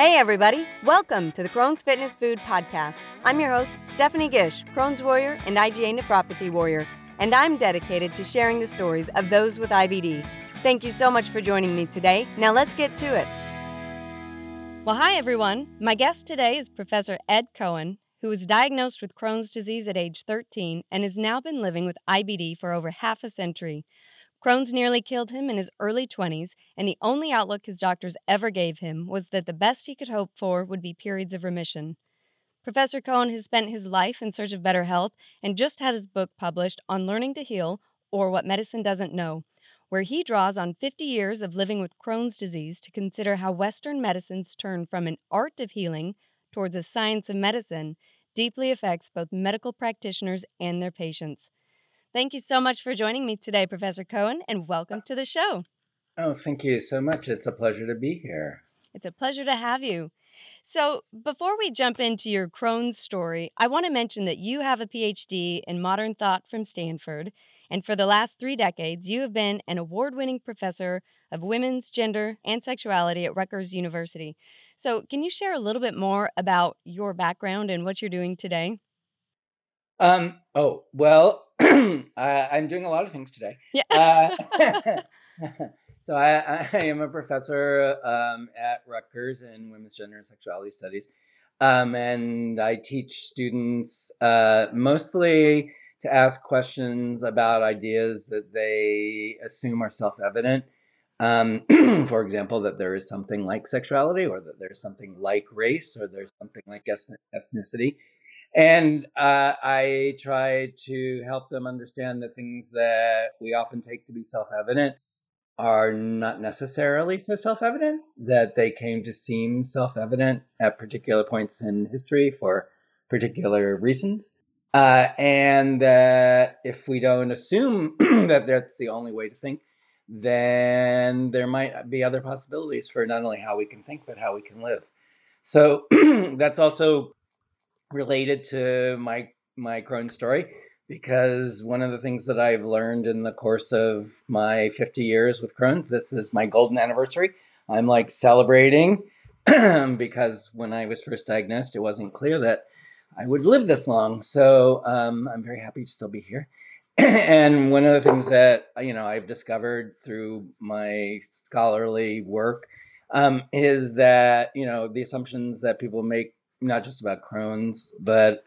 Hey, everybody. Welcome to the Crohn's Fitness Food Podcast. I'm your host, Stephanie Gish, Crohn's Warrior and IgA Nephropathy Warrior, and I'm dedicated to sharing the stories of those with IBD. Thank you so much for joining me today. Now let's get to it. Well, hi, everyone. My guest today is Professor Ed Cohen, who was diagnosed with Crohn's disease at age 13 and has now been living with IBD for over half a century. Crohn's nearly killed him in his early 20s, and the only outlook his doctors ever gave him was that the best he could hope for would be periods of remission. Professor Cohen has spent his life in search of better health and just had his book published on learning to heal, or what medicine doesn't know, where he draws on 50 years of living with Crohn's disease to consider how Western medicine's turn from an art of healing towards a science of medicine deeply affects both medical practitioners and their patients. Thank you so much for joining me today, Professor Cohen, and welcome to the show. Oh, thank you so much. It's a pleasure to be here. It's a pleasure to have you. So, before we jump into your Crohn's story, I want to mention that you have a PhD in modern thought from Stanford, and for the last three decades, you have been an award winning professor of women's gender and sexuality at Rutgers University. So, can you share a little bit more about your background and what you're doing today? Um, oh, well, uh, I'm doing a lot of things today. Yeah. uh, so I, I, am a professor um, at Rutgers in women's gender and sexuality studies, um, and I teach students uh, mostly to ask questions about ideas that they assume are self-evident. Um, for example, that there is something like sexuality, or that there's something like race, or there's something like ethnicity and uh, I try to help them understand that things that we often take to be self evident are not necessarily so self evident, that they came to seem self evident at particular points in history for particular reasons. Uh, and that if we don't assume that that's the only way to think, then there might be other possibilities for not only how we can think, but how we can live. So that's also related to my my Crohn's story because one of the things that I've learned in the course of my 50 years with Crohn's, this is my golden anniversary. I'm like celebrating because when I was first diagnosed, it wasn't clear that I would live this long. So um, I'm very happy to still be here. and one of the things that you know I've discovered through my scholarly work um, is that you know the assumptions that people make not just about Crohn's, but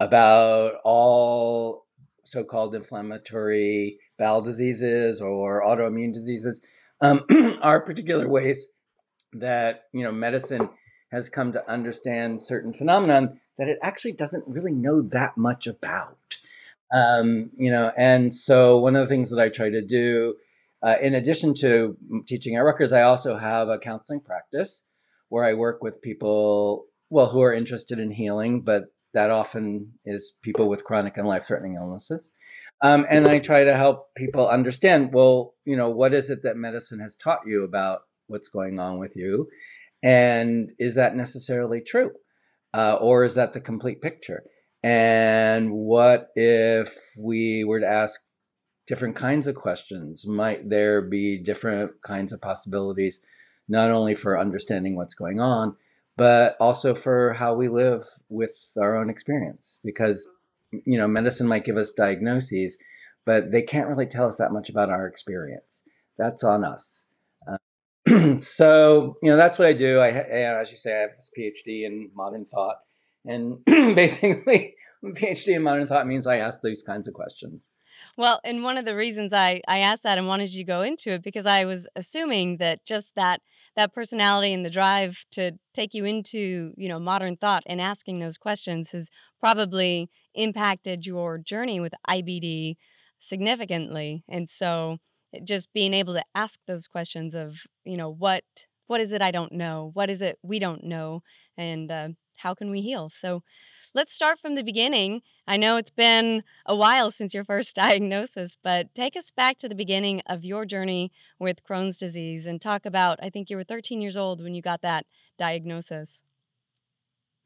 about all so-called inflammatory bowel diseases or autoimmune diseases um, are particular ways that you know medicine has come to understand certain phenomenon that it actually doesn't really know that much about. Um, you know, and so one of the things that I try to do, uh, in addition to teaching at Rutgers, I also have a counseling practice where I work with people well, who are interested in healing, but that often is people with chronic and life threatening illnesses. Um, and I try to help people understand well, you know, what is it that medicine has taught you about what's going on with you? And is that necessarily true? Uh, or is that the complete picture? And what if we were to ask different kinds of questions? Might there be different kinds of possibilities, not only for understanding what's going on, but also for how we live with our own experience because you know medicine might give us diagnoses but they can't really tell us that much about our experience. That's on us. Uh, so you know that's what i do. I as you say i have this phd in modern thought and basically phd in modern thought means i ask these kinds of questions. Well, and one of the reasons I, I asked that and wanted you to go into it because I was assuming that just that that personality and the drive to take you into you know modern thought and asking those questions has probably impacted your journey with IBD significantly. And so just being able to ask those questions of you know what what is it I don't know? What is it we don't know? And uh, how can we heal? So let's start from the beginning. I know it's been a while since your first diagnosis, but take us back to the beginning of your journey with Crohn's disease and talk about, I think you were 13 years old when you got that diagnosis.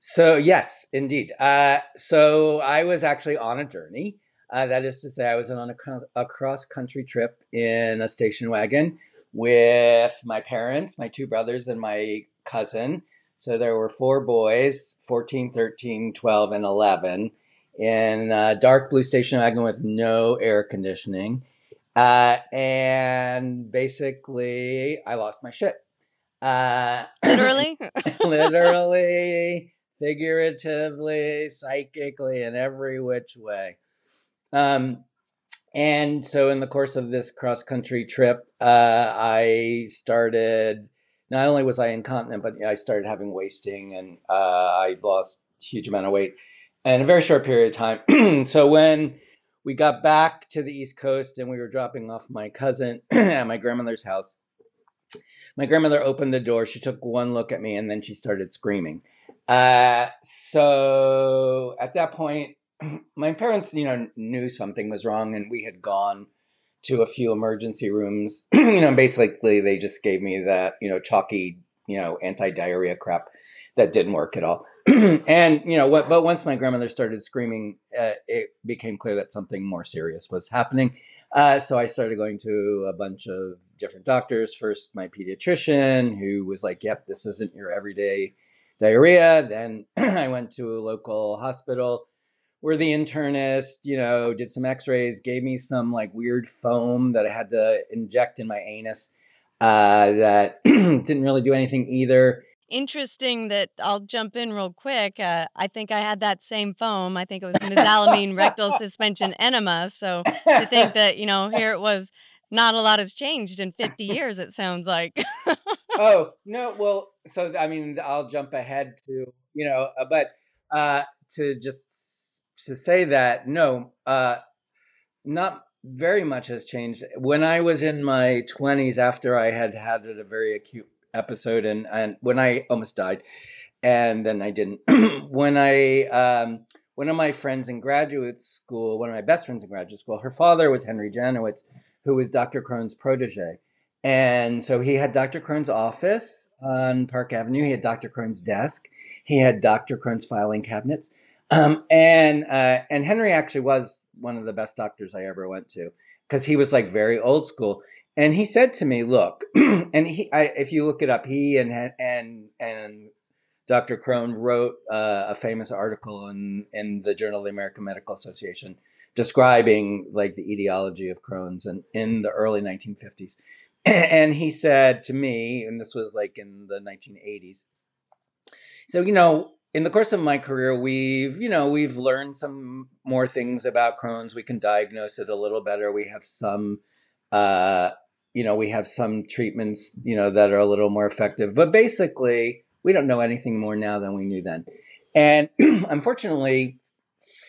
So, yes, indeed. Uh, so, I was actually on a journey. Uh, that is to say, I was on a, a cross country trip in a station wagon with my parents, my two brothers, and my cousin So there were four boys 14, 13, 12, and 11 in a dark blue station wagon with no air conditioning. Uh, and basically, I lost my shit. Uh, Literally? literally, figuratively, psychically, in every which way. Um, and so, in the course of this cross country trip, uh, I started. Not only was I incontinent, but I started having wasting, and uh, I lost a huge amount of weight in a very short period of time. so when we got back to the East Coast and we were dropping off my cousin at my grandmother's house, my grandmother opened the door. She took one look at me and then she started screaming. Uh, so at that point, my parents, you know, knew something was wrong, and we had gone to a few emergency rooms. you know, basically they just gave me that, you know, chalky, you know, anti-diarrhea crap that didn't work at all. and you know what? But once my grandmother started screaming, uh, it became clear that something more serious was happening. Uh, so I started going to a bunch of different doctors. First, my pediatrician, who was like, "Yep, this isn't your everyday diarrhea." Then I went to a local hospital where the internist, you know, did some X-rays, gave me some like weird foam that I had to inject in my anus. Uh, that didn't really do anything either interesting that I'll jump in real quick. Uh, I think I had that same foam. I think it was mesalamine rectal suspension enema. So to think that, you know, here it was, not a lot has changed in 50 years, it sounds like. oh, no. Well, so, I mean, I'll jump ahead to, you know, uh, but uh, to just to say that, no, uh, not very much has changed. When I was in my 20s, after I had had a very acute episode, and and when I almost died, and then I didn't. when I um, one of my friends in graduate school, one of my best friends in graduate school, her father was Henry Janowitz, who was Dr. Crohn's protege. And so he had Dr. Crohn's office on Park Avenue. He had Dr. Crohn's desk. He had Dr. Crohn's filing cabinets. Um, and uh, and Henry actually was one of the best doctors I ever went to because he was like very old school and he said to me, "Look," and he, I, if you look it up, he and and and Dr. Crohn wrote uh, a famous article in in the Journal of the American Medical Association describing like the etiology of Crohn's and in the early 1950s. And he said to me, and this was like in the 1980s. So you know, in the course of my career, we've you know we've learned some more things about Crohn's. We can diagnose it a little better. We have some uh, you know, we have some treatments, you know, that are a little more effective. But basically, we don't know anything more now than we knew then. And unfortunately,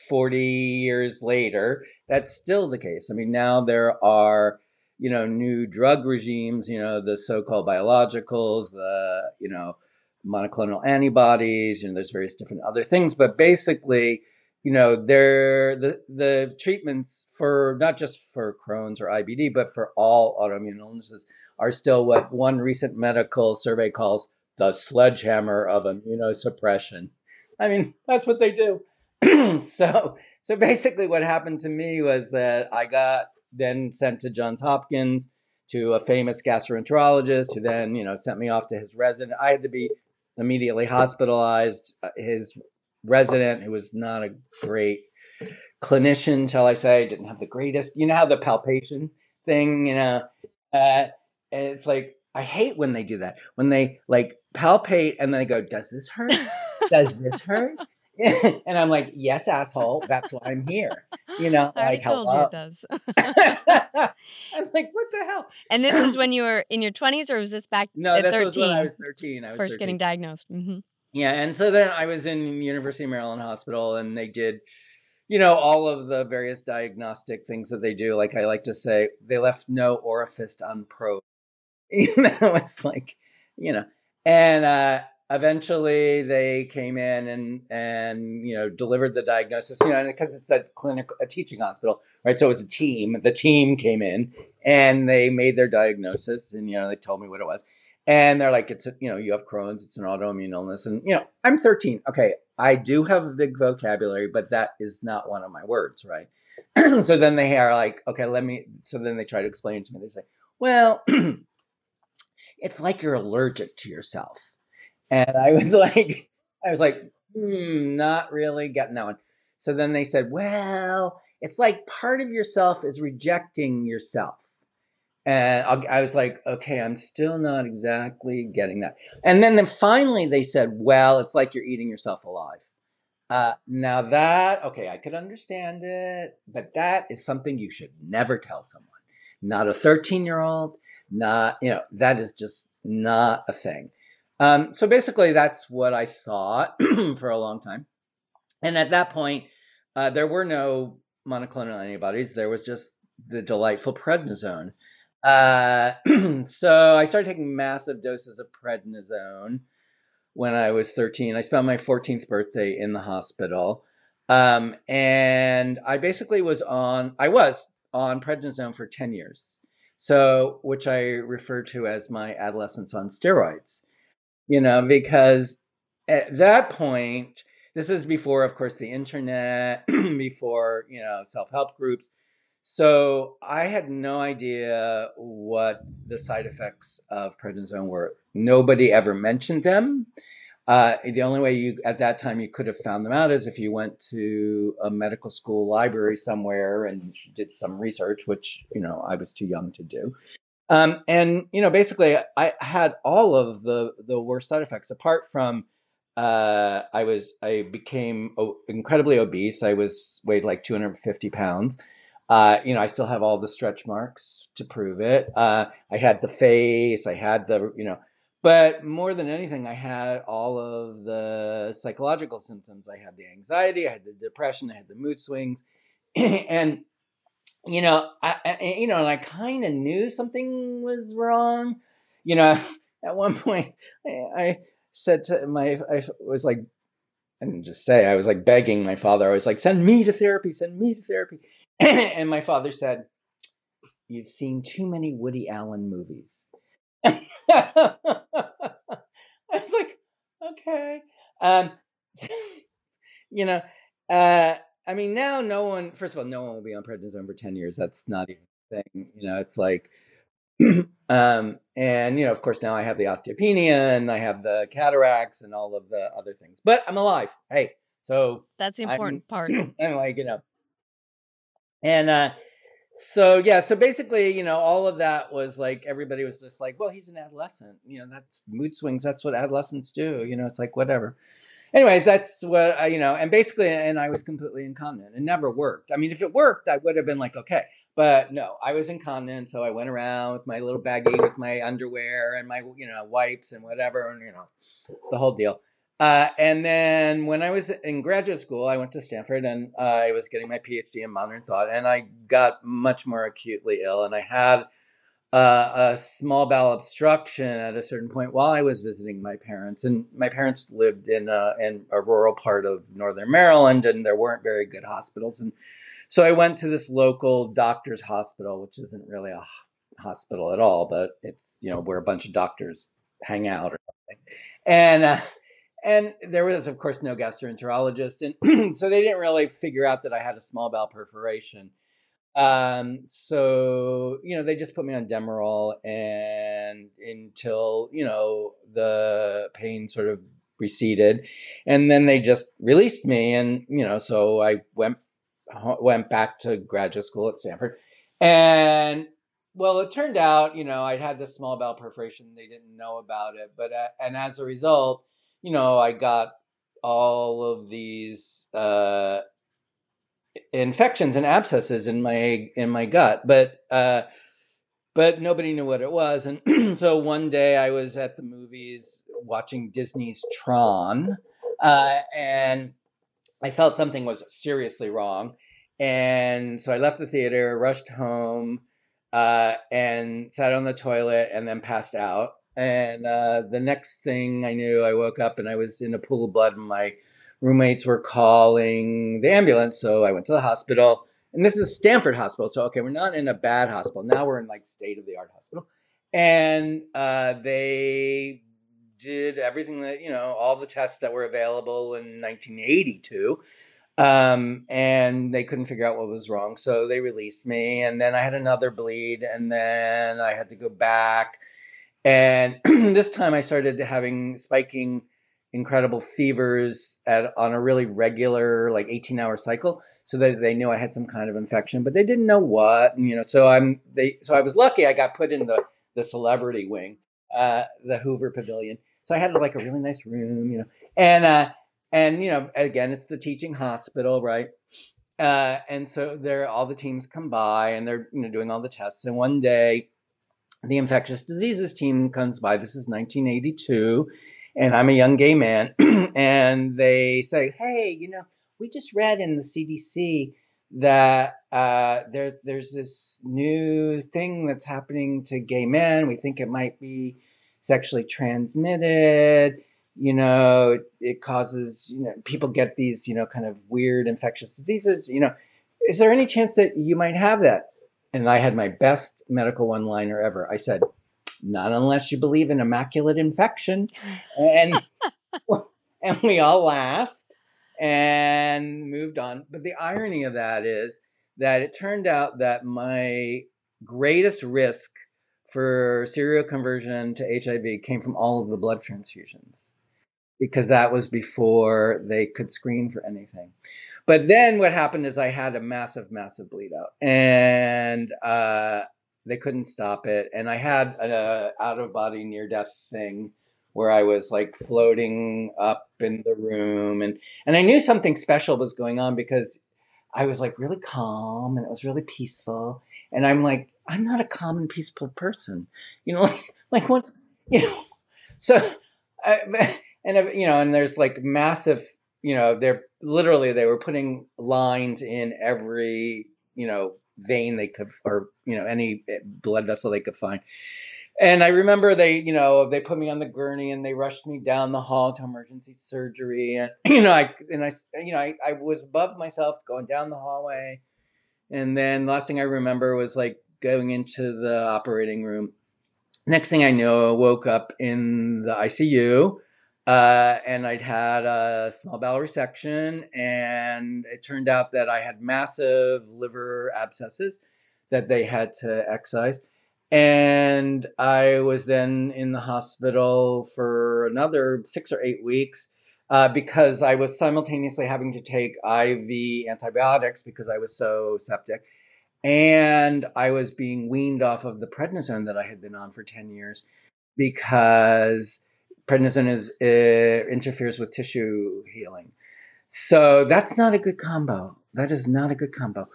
40 years later, that's still the case. I mean, now there are, you know, new drug regimes, you know, the so called biologicals, the, you know, monoclonal antibodies, and there's various different other things. But basically, you know, they're the the treatments for not just for Crohn's or IBD, but for all autoimmune illnesses are still what one recent medical survey calls the sledgehammer of immunosuppression. I mean, that's what they do. so so basically what happened to me was that I got then sent to Johns Hopkins to a famous gastroenterologist who then, you know, sent me off to his resident. I had to be immediately hospitalized. Uh, his resident who was not a great clinician, shall I say, didn't have the greatest. You know how the palpation thing, you know, uh, it's like I hate when they do that. When they like palpate and then they go, "Does this hurt? Does this hurt?" and I'm like, "Yes, asshole. That's why I'm here." You know, I like told you it does. I'm like, "What the hell?" And this is when you were in your 20s, or was this back no, at this 13? was when I was 13. I was first 13. getting diagnosed. Mm-hmm. Yeah, and so then I was in University of Maryland Hospital, and they did, you know, all of the various diagnostic things that they do. Like I like to say, they left no orifice unprobed. You know, it's like, you know, and uh, eventually they came in and and you know delivered the diagnosis. You know, because it's a clinical, a teaching hospital, right? So it was a team. The team came in and they made their diagnosis, and you know, they told me what it was and they're like, it's a, you know, you have Crohn's, it's an autoimmune illness, and you know, I'm 13. Okay, I do have a big vocabulary, but that is not one of my words, right? so then they are like, okay, let me. So then they try to explain to me. They say, well, it's like you're allergic to yourself, And I was like, I was like, hmm, not really getting that one. So then they said, well, it's like part of yourself is rejecting yourself. And I was like, okay, I'm still not exactly getting that. And then, then finally they said, well, it's like you're eating yourself alive. Uh, now that, okay, I could understand it, but that is something you should never tell someone. Not a 13 year old, not, you know, that is just not a thing. Um, so basically, that's what I thought for a long time. And at that point, uh, there were no monoclonal antibodies. There was just the delightful prednisone. Uh, so I started taking massive doses of prednisone when I was 13. I spent my 14th birthday in the hospital. Um, and I basically was on, I was on prednisone for 10 years. So, which I refer to as my adolescence on steroids, you know, because at that point, this is before, of course, the internet, before, you know, self help groups. So I had no idea what the side effects of prednisone were. Nobody ever mentioned them. Uh, the only way you at that time you could have found them out is if you went to a medical school library somewhere and did some research, which you know I was too young to do. Um, and you know, basically, I had all of the the worst side effects. Apart from, uh, I was I became incredibly obese. I was weighed like 250 pounds. Uh, you know, I still have all the stretch marks to prove it. Uh, I had the face. I had the you know but more than anything i had all of the psychological symptoms i had the anxiety i had the depression i had the mood swings and you know i, I you know and i kind of knew something was wrong. You know at one point I, I, said to my i was like didn't just say i was like begging my father. I was like send me to therapy send me to therapy. And my father said you've seen too many woody allen movies. I was like, okay. Um, you know, uh, I mean, now no one, first of all, no one will be on prednisone for 10 years. That's not even a thing. You know, it's like, um, and, you know, of course, now I have the osteopenia and I have the cataracts and all of the other things, but I'm alive. Hey, so that's the important I'm, part. I'm like, you know, and, uh, so yeah so basically you know all of that was like everybody was just like well he's an adolescent you know that's mood swings that's what adolescents do you know it's like whatever anyways that's what I, you know and basically and i was completely incontinent. It never worked. I mean if it worked i would have been like okay. But no i was incontinent so i went around with my little baggie with my underwear and my you know wipes and whatever and you know the whole deal. Uh, and then when I was in graduate school, I went to Stanford and uh, I was getting my PhD in modern thought, and I got much more acutely ill. And I had uh, a small bowel obstruction at a certain point while I was visiting my parents. And my parents lived in a, in a rural part of northern Maryland, and there weren't very good hospitals. And so I went to this local doctor's hospital, which isn't really a hospital at all, but it's you know where a bunch of doctors hang out or something. And uh, and there was, of course, no gastroenterologist, and so they didn't really figure out that I had a small bowel perforation. Um, so you know, they just put me on Demerol, and until you know the pain sort of receded, and then they just released me, and you know, so I went went back to graduate school at Stanford, and well, it turned out, you know, I'd had this small bowel perforation. They didn't know about it, but uh, and as a result you know, I got all of these uh, infections and abscesses in my in my gut, but uh, but nobody knew what it was. And so one day I was at the movies watching Disney's Tron, uh, and I felt something was seriously wrong. And so I left the theater, rushed home, uh, and sat on the toilet, and then passed out. And uh, the next thing I knew, I woke up and I was in a pool of blood, and my roommates were calling the ambulance. So I went to the hospital. And this is Stanford Hospital. So, okay, we're not in a bad hospital. Now we're in like state of the art hospital. And uh, they did everything that, you know, all the tests that were available in 1982. Um, and they couldn't figure out what was wrong. So they released me. And then I had another bleed. And then I had to go back And this time I started having spiking incredible fevers at on a really regular like 18 hour cycle so that they knew I had some kind of infection but they didn't know what and, you know so I'm they so I was lucky I got put in the the celebrity wing uh the Hoover Pavilion. So I had like a really nice room you know and uh and you know again it's the teaching hospital right? Uh and so there all the teams come by and they're you know doing all the tests and one day the infectious diseases team comes by this is 1982 and I'm a young gay man, and they say, "Hey, you know, we just read in the CDC that uh, there there's this new thing that's happening to gay men. We think it might be sexually transmitted. You know, it, causes you know people get these you know kind of weird infectious diseases. You know, is there any chance that you might have that?" And I had my best medical one liner ever. I said, not unless you believe in immaculate infection. And and we all laughed and moved on. But the irony of that is that it turned out that my greatest risk for seroconversion to HIV came from all of the blood transfusions because that was before they could screen for anything. But then what happened is I had a massive, massive bleed out. And uh, they couldn't stop it and i had a uh, out of body near death thing where i was like floating up in the room and and i knew something special was going on because i was like really calm and it was really peaceful and i'm like i'm not a calm and peaceful person you know like like once you know so I, and you know and there's like massive you know they're literally they were putting lines in every you know vein they could, or you know, any eh, blood vessel they could find. And I remember they, you know, they put me on the gurney and they rushed me down the hall to emergency surgery. And you know, I and I, you know, I, I was above myself going down the hallway. And then last thing I remember was like going into the operating room. Next thing I know, I woke up in the ICU uh, and I'd had a small bowel resection, and it turned out that I had massive liver abscesses that they had to excise. And I was then in the hospital for another six or eight weeks uh, because I was simultaneously having to take IV antibiotics because I was so septic. And I was being weaned off of the prednisone that I had been on for 10 years because prednisone is interferes with tissue healing. So that's not a good combo. That is not a good combo.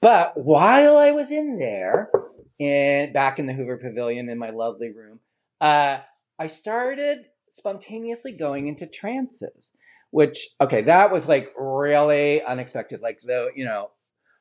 But while I was in there, and back in the Hoover Pavilion in my lovely room, uh, I started spontaneously going into trances. Which okay, that was like really unexpected. Like the you know,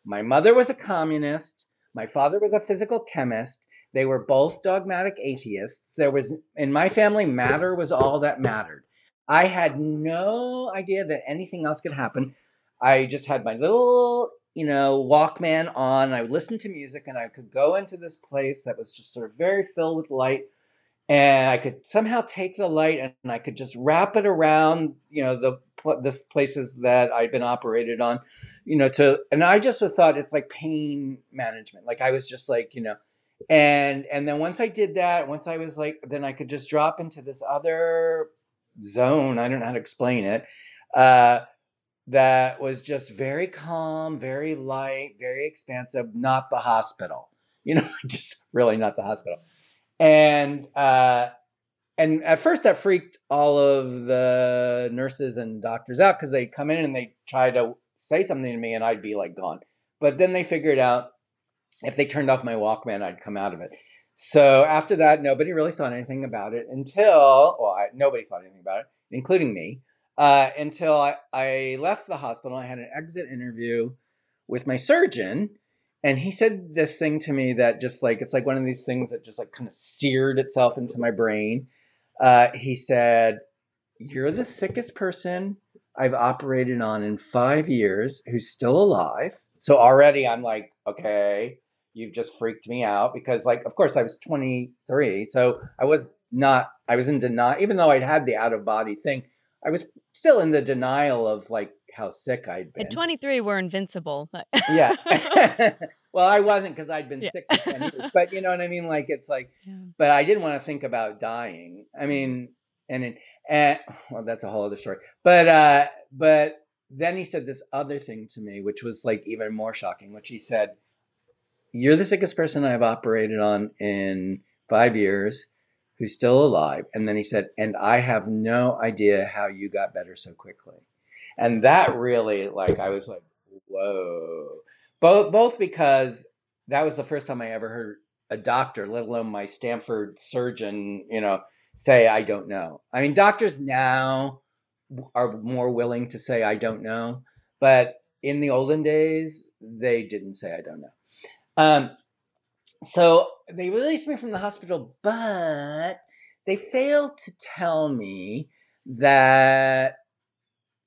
my mother was a communist. My father was a physical chemist. They were both dogmatic atheists. There was, in my family, matter was all that mattered. I had no idea that anything else could happen. I just had my little, you know, Walkman on. I would listen to music and I could go into this place that was just sort of very filled with light. And I could somehow take the light and I could just wrap it around, you know, the the places that I'd been operated on, you know, to, and I just was thought it's like pain management. Like I was just like, you know, and and then once i did that once i was like then i could just drop into this other zone i don't know how to explain it uh that was just very calm very light very expansive not the hospital. You know just really not the hospital. And uh and at first that freaked all of the nurses and doctors out because they come in and they try to say something to me and i'd be like gone. But then they figured out if they turned off my Walkman, I'd come out of it. So after that, nobody really thought anything about it until, well, I, nobody thought anything about it, including me, uh, until I, I left the hospital. I had an exit interview with my surgeon. And he said this thing to me that just like, it's like one of these things that just like kind of seared itself into my brain. Uh, he said, You're the sickest person I've operated on in five years who's still alive. So already I'm like, okay, you've just freaked me out because like of course i was 23 so i was not i was in denial even though i'd had the out of body thing i was still in the denial of like how sick I'd been. At 23, we're invincible. yeah. well, I wasn't because I'd been yeah. sick for 10 years. But you know what I mean? Like, it's like, yeah. but I didn't want to think about dying. I mean, and, it, and well, that's a whole other story. But, uh, but then he said this other thing to me, which was like even more shocking, which he said, You're the sickest person I've operated on in five years who's still alive. And then he said, And I have no idea how you got better so quickly. And that really, like, I was like, Whoa. Both, both because that was the first time I ever heard a doctor, let alone my Stanford surgeon, you know, say, I don't know. I mean, doctors now are more willing to say, I don't know. But in the olden days, they didn't say, I don't know. Um, so they released me from the hospital, but they failed to tell me that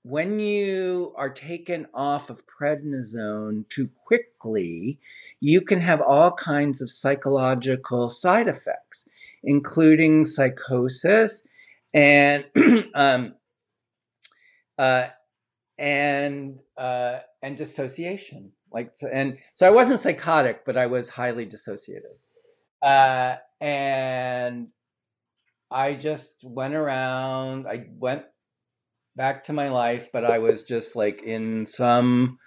when you are taken off of prednisone too quickly, you can have all kinds of psychological side effects, including psychosis and um, uh, and uh, and dissociation. Like, and so I wasn't psychotic, but I was highly dissociative. Uh, and I just went around. I went back to my life, but I was just like in some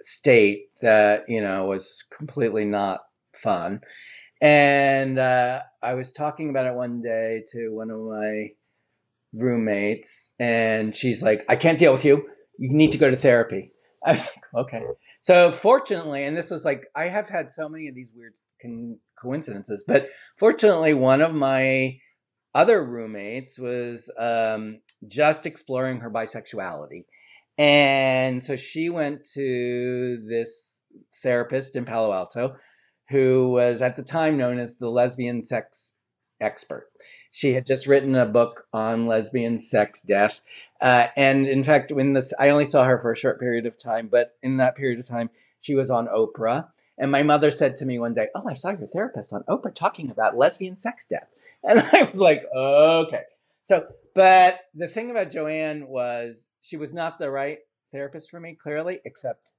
state that you know was completely not fun. And uh, I was talking about it one day to one of my roommates, and she's like, I can't deal with you. You need to go to therapy. I was like, okay. So fortunately, and this was like, I have had so many of these weird con- coincidences, but fortunately, one of my other roommates was um, just exploring her bisexuality. And so she went to this therapist in Palo Alto who was at the time known as the lesbian sex expert. She had just written a book on lesbian sex death. Uh, and in fact, when this, I only saw her for a short period of time, but in that period of time, she was on Oprah. And my mother said to me one day, Oh, I saw your therapist on Oprah talking about lesbian sex death. And I was like, Okay. So, but the thing about Joanne was she was not the right therapist for me, clearly, except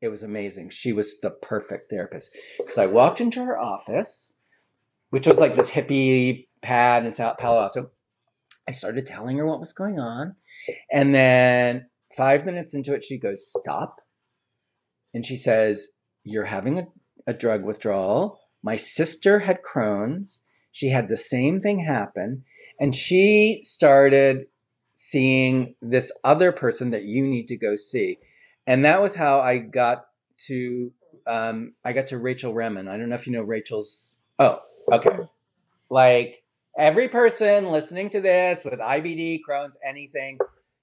it was amazing. She was the perfect therapist. Because I walked into her office, which was like this hippie pad in South Palo Alto. I started telling her what was going on. And then five minutes into it, she goes, Stop. And she says, You're having a, a drug withdrawal. My sister had Crohn's. She had the same thing happen. And she started seeing this other person that you need to go see. And that was how I got to um, I got to Rachel Remen. I don't know if you know Rachel's. Oh, okay. Like every person listening to this with IBD, Crohn's, anything,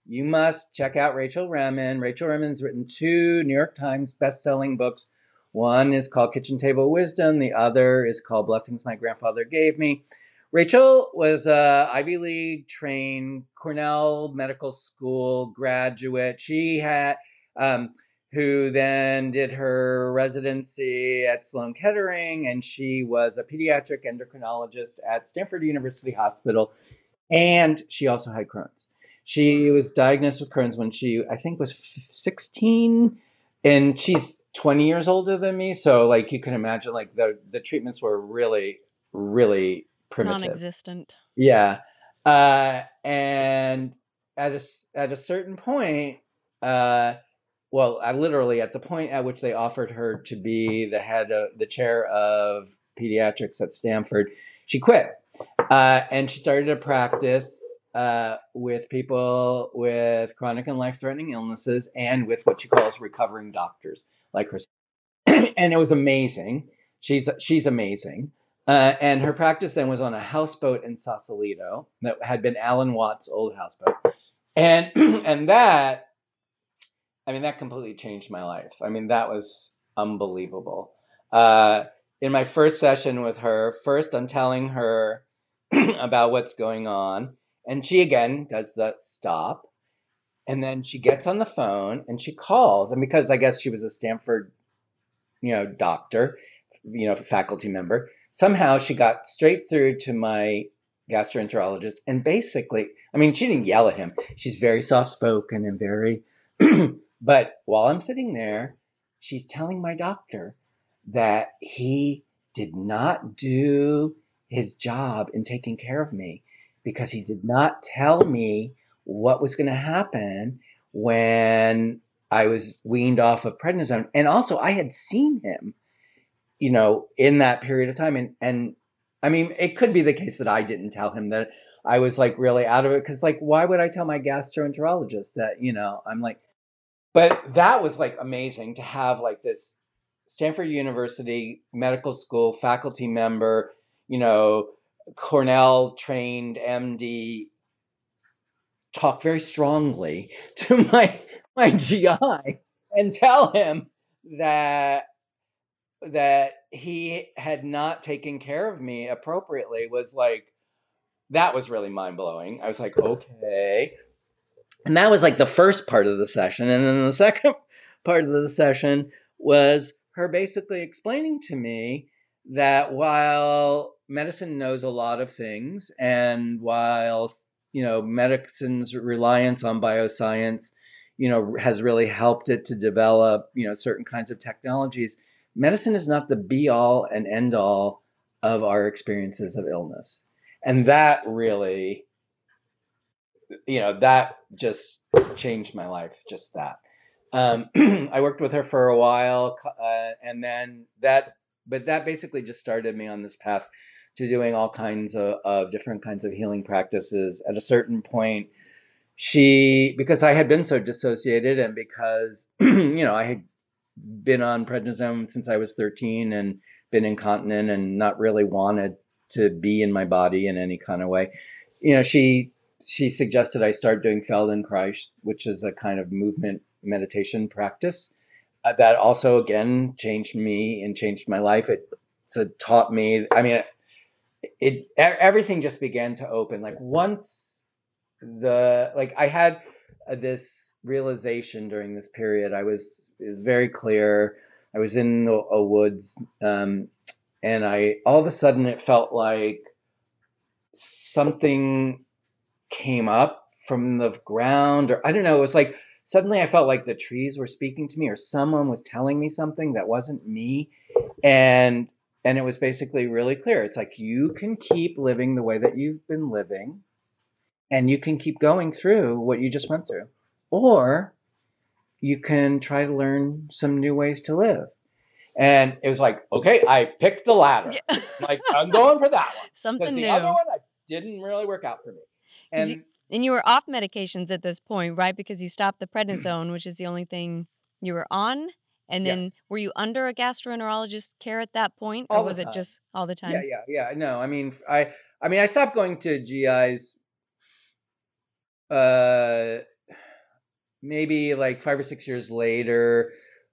you must check out Rachel Remen. Rachel Remen's written two New York Times best-selling books. One is called Kitchen Table Wisdom. The other is called Blessings My Grandfather Gave Me. Rachel was a Ivy League trained Cornell Medical School graduate. She had um, who then did her residency at Sloan Kettering, and she was a pediatric endocrinologist at Stanford University Hospital, and she also had Crohn's. She was diagnosed with Crohn's when she, I think, was 16, and she's 20 years older than me. So, like, you can imagine, like, the, the treatments were really, really primitive. Non existent. Yeah. Uh, and at a, at a certain point, uh, well, I literally at the point at which they offered her to be the head of the chair of pediatrics at Stanford, she quit. Uh, and she started a practice uh, with people with chronic and life threatening illnesses and with what she calls recovering doctors like herself. and it was amazing. She's, she's amazing. Uh, and her practice then was on a houseboat in Sausalito that had been Alan Watts' old houseboat. And, and that I mean, that completely changed my life. I mean, that was unbelievable. Uh, in my first session with her, first I'm telling her about what's going on, and she again does the stop. And then she gets on the phone and she calls. And because I guess she was a Stanford, you know, doctor, you know, faculty member, somehow she got straight through to my gastroenterologist. And basically, I mean, she didn't yell at him. She's very soft spoken and very but while I'm sitting there, she's telling my doctor that he did not do his job in taking care of me because he did not tell me what was going to happen when I was weaned off of prednisone. And also, I had seen him, you know, in that period of time. And, and I mean, it could be the case that I didn't tell him that I was like really out of it. Cause, like, why would I tell my gastroenterologist that, you know, I'm like, but that was like amazing to have like this Stanford University medical school faculty member, you know, Cornell trained MD talk very strongly to my my GI and tell him that that he had not taken care of me appropriately was like that was really mind blowing. I was like, okay. And that was like the first part of the session. And then the second part of the session was her basically explaining to me that while medicine knows a lot of things and while you know medicine's reliance on bioscience you know has really helped it to develop you know certain kinds of technologies medicine is not the be all and end all of our experiences of illness and that really you know that just changed my life just that. Um, i worked with her for a while uh, and then that but that basically just started me on this path to doing all kinds of, of different kinds of healing practices. At a certain point she because i had been so dissociated and because you know i had been on prednisone since i was 13 and been incontinent and not really wanted to be in my body in any kind of way you know she she suggested i start doing feldenkrais which is a kind of movement meditation practice. Uh, that also again changed me and changed my life. It taught me i mean it everything just began to open. Like once the like i had uh, this realization during this period. I was, was very clear. I was in a woods um, and i all of a sudden it felt like something came up from the ground or i don't know it was like suddenly i felt like the trees were speaking to me or someone was telling me something that wasn't me. And and it was basically really clear. It's like you can keep living the way that you've been living and you can keep going through what you just went through. Or you can try to learn some new ways to live. And it was like okay i picked the latter. Yeah. like i'm going for that one. Something the new. other one didn't really work out for me and you, and you were off medications at this point right because you stopped the prednisone which is the only thing you were on and then yes. were you under a gastroenterologist care at that point, or was it just all the time? Yeah, yeah, yeah. No, I mean, I, I mean, I stopped going to GIs. Uh, maybe like five or six years later.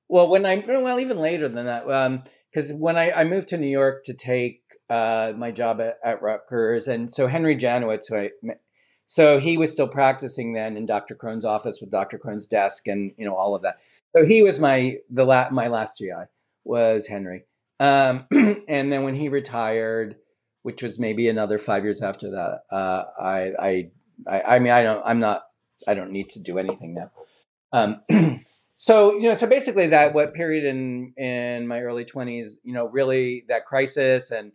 Well, when I well even later than that, um, because when I, I moved to New York to take uh my job at, at Rutgers, and so Henry Janowitz, who I so he was still practicing then in Dr. Crohn's office with Dr. Crohn's desk and you know all of that. So he was my the la- my last GI was Henry. Um, and then when he retired, which was maybe another five years after that, uh, I, I, I, I mean, I don't, I'm not, I don't need to do anything now. Um, so you know, so basically, that what period in in my early twenties, you know, really that crisis and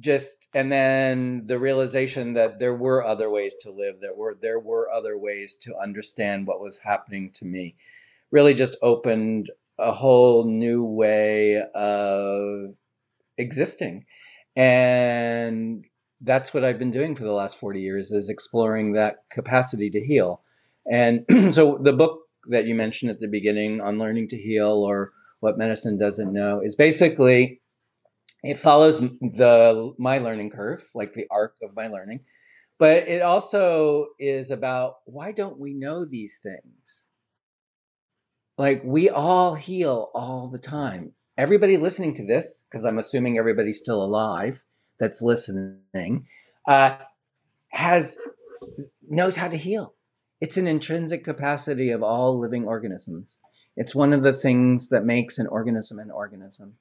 just and then the realization that there were other ways to live that were there were other ways to understand what was happening to me really just opened a whole new way of existing. And that's what I've been doing for the last 40 years is exploring that capacity to heal. And so the book that you mentioned at the beginning on learning to heal or what medicine doesn't know is basically it follows the my learning curve, like the arc of my learning. But it also is about why don't we know these things? like we all heal all the time. Everybody listening to this, because I'm assuming everybody's still alive that's listening, uh, has knows how to heal. It's an intrinsic capacity of all living organisms. It's one of the things that makes an organism an organism.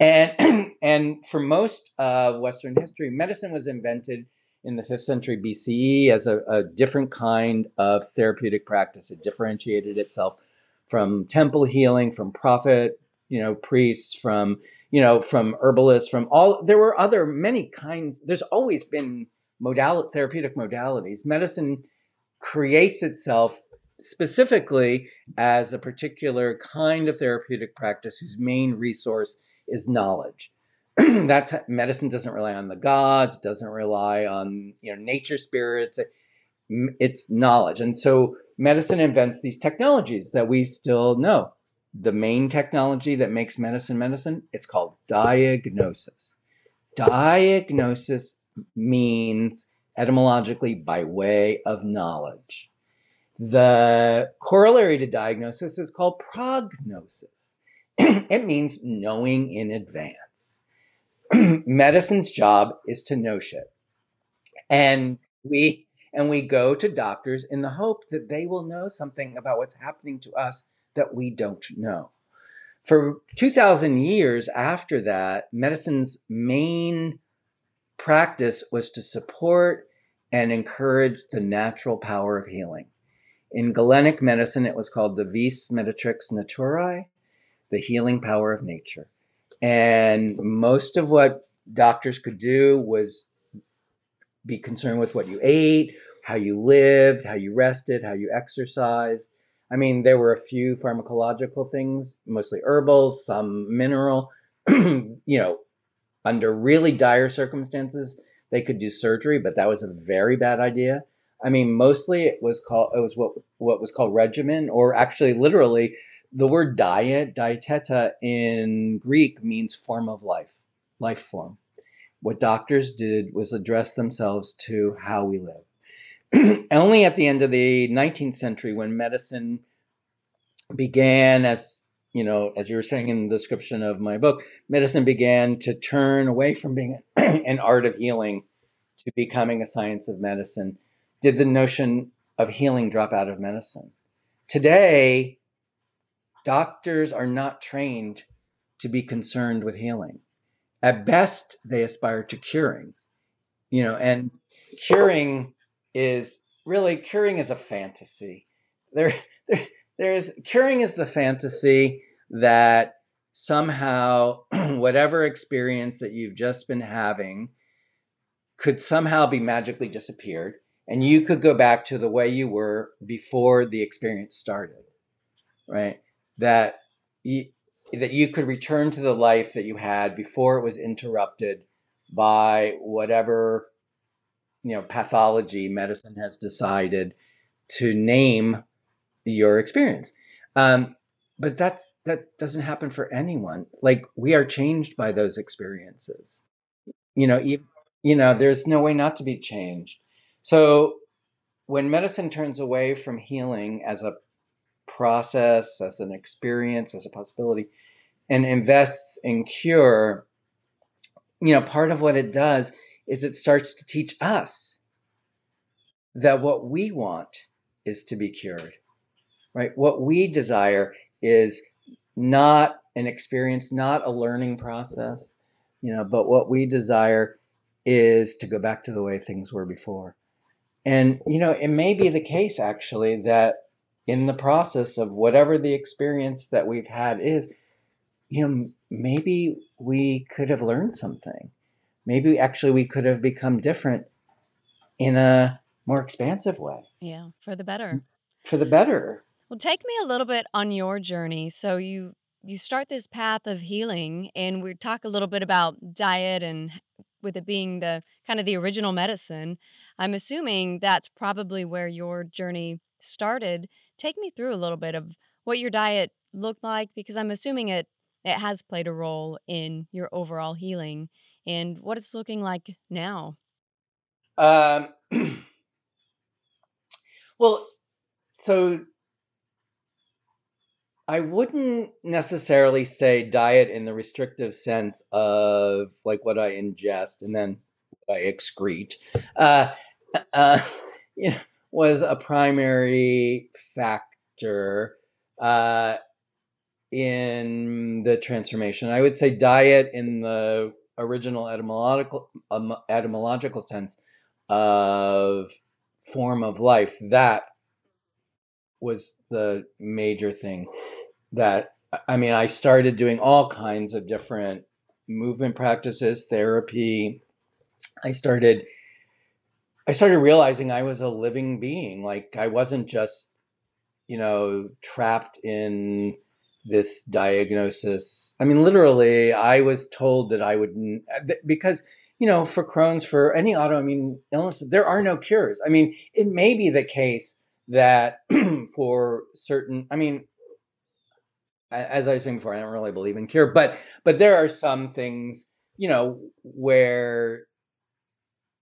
And and for most of Western history, medicine was invented in the fifth century BCE as a, a different kind of therapeutic practice. It differentiated itself from temple healing, from prophet, you know, priests, from you know, from herbalists, from all. There were other many kinds. There's always been modal therapeutic modalities. Medicine creates itself specifically as a particular kind of therapeutic practice whose main resource is knowledge. That's medicine doesn't rely on the gods, doesn't rely on you know nature spirits. It's knowledge, and so medicine invents these technologies that we still know. The main technology that makes medicine medicine, it's called diagnosis. Diagnosis means etymologically by way of knowledge. The corollary to diagnosis is called prognosis. it means knowing in advance. Medicine's job is to know shit. And we and we go to doctors in the hope that they will know something about what's happening to us that we don't know. For 2000 years after that, medicine's main practice was to support and encourage the natural power of healing. In Galenic medicine, it was called the vis medicatrix naturae, the healing power of nature. And most of what doctors could do was be concerned with what you ate, how you lived, how you rested, how you exercised. I mean, there were a few pharmacological things, mostly herbal, some mineral. you know, under really dire circumstances, they could do surgery, but that was a very bad idea. I mean, mostly it was called it was what what was called regimen, or actually, literally, the word diet, dieteta in Greek means form of life, life form. What doctors did was address themselves to how we live. Only at the end of the 19th century, when medicine began, as you know, as you were saying in the description of my book, medicine began to turn away from being an art of healing to becoming a science of medicine did the notion of healing drop out of medicine. Today, doctors are not trained to be concerned with healing. At best, they aspire to curing. You know, and curing is really curing is a fantasy. There, there there's curing is the fantasy that somehow whatever experience that you've just been having could somehow be magically disappeared and you could go back to the way you were before the experience started right that you, that you could return to the life that you had before it was interrupted by whatever you know pathology medicine has decided to name your experience. Um, but that's that doesn't happen for anyone. Like we are changed by those experiences. You know even, you know there's no way not to be changed. So when medicine turns away from healing as a process, as an experience, as a possibility, and invests in cure, you know, part of what it does is it starts to teach us that what we want is to be cured, right? What we desire is not an experience, not a learning process, you know, but what we desire is to go back to the way things were before. And, you know, it may be the case actually that in the process of whatever the experience that we've had is, you know, maybe we could have learned something. Maybe actually we could have become different in a more expansive way. Yeah, for the better. For the better. Well, take me a little bit on your journey. So you you start this path of healing and we talk a little bit about diet and with it being the kind of the original medicine. I'm assuming that's probably where your journey started. Take me through a little bit of what your diet looked like because I'm assuming it it has played a role in your overall healing and what it's looking like now. Um, well, so I wouldn't necessarily say diet in the restrictive sense of like what I ingest and then what I excrete. Uh, uh, you know, was a primary factor uh, in the transformation. I would say diet in the original etymological um, etymological sense of form of life that was the major thing that i mean i started doing all kinds of different movement practices therapy i started i started realizing i was a living being like i wasn't just you know trapped in this diagnosis i mean literally i was told that i would because you know, for Crohn's, for any autoimmune illness, there are no cures. I mean, it may be the case that for certain, I mean, as I was saying before, I don't really believe in cure, but but there are some things, you know, where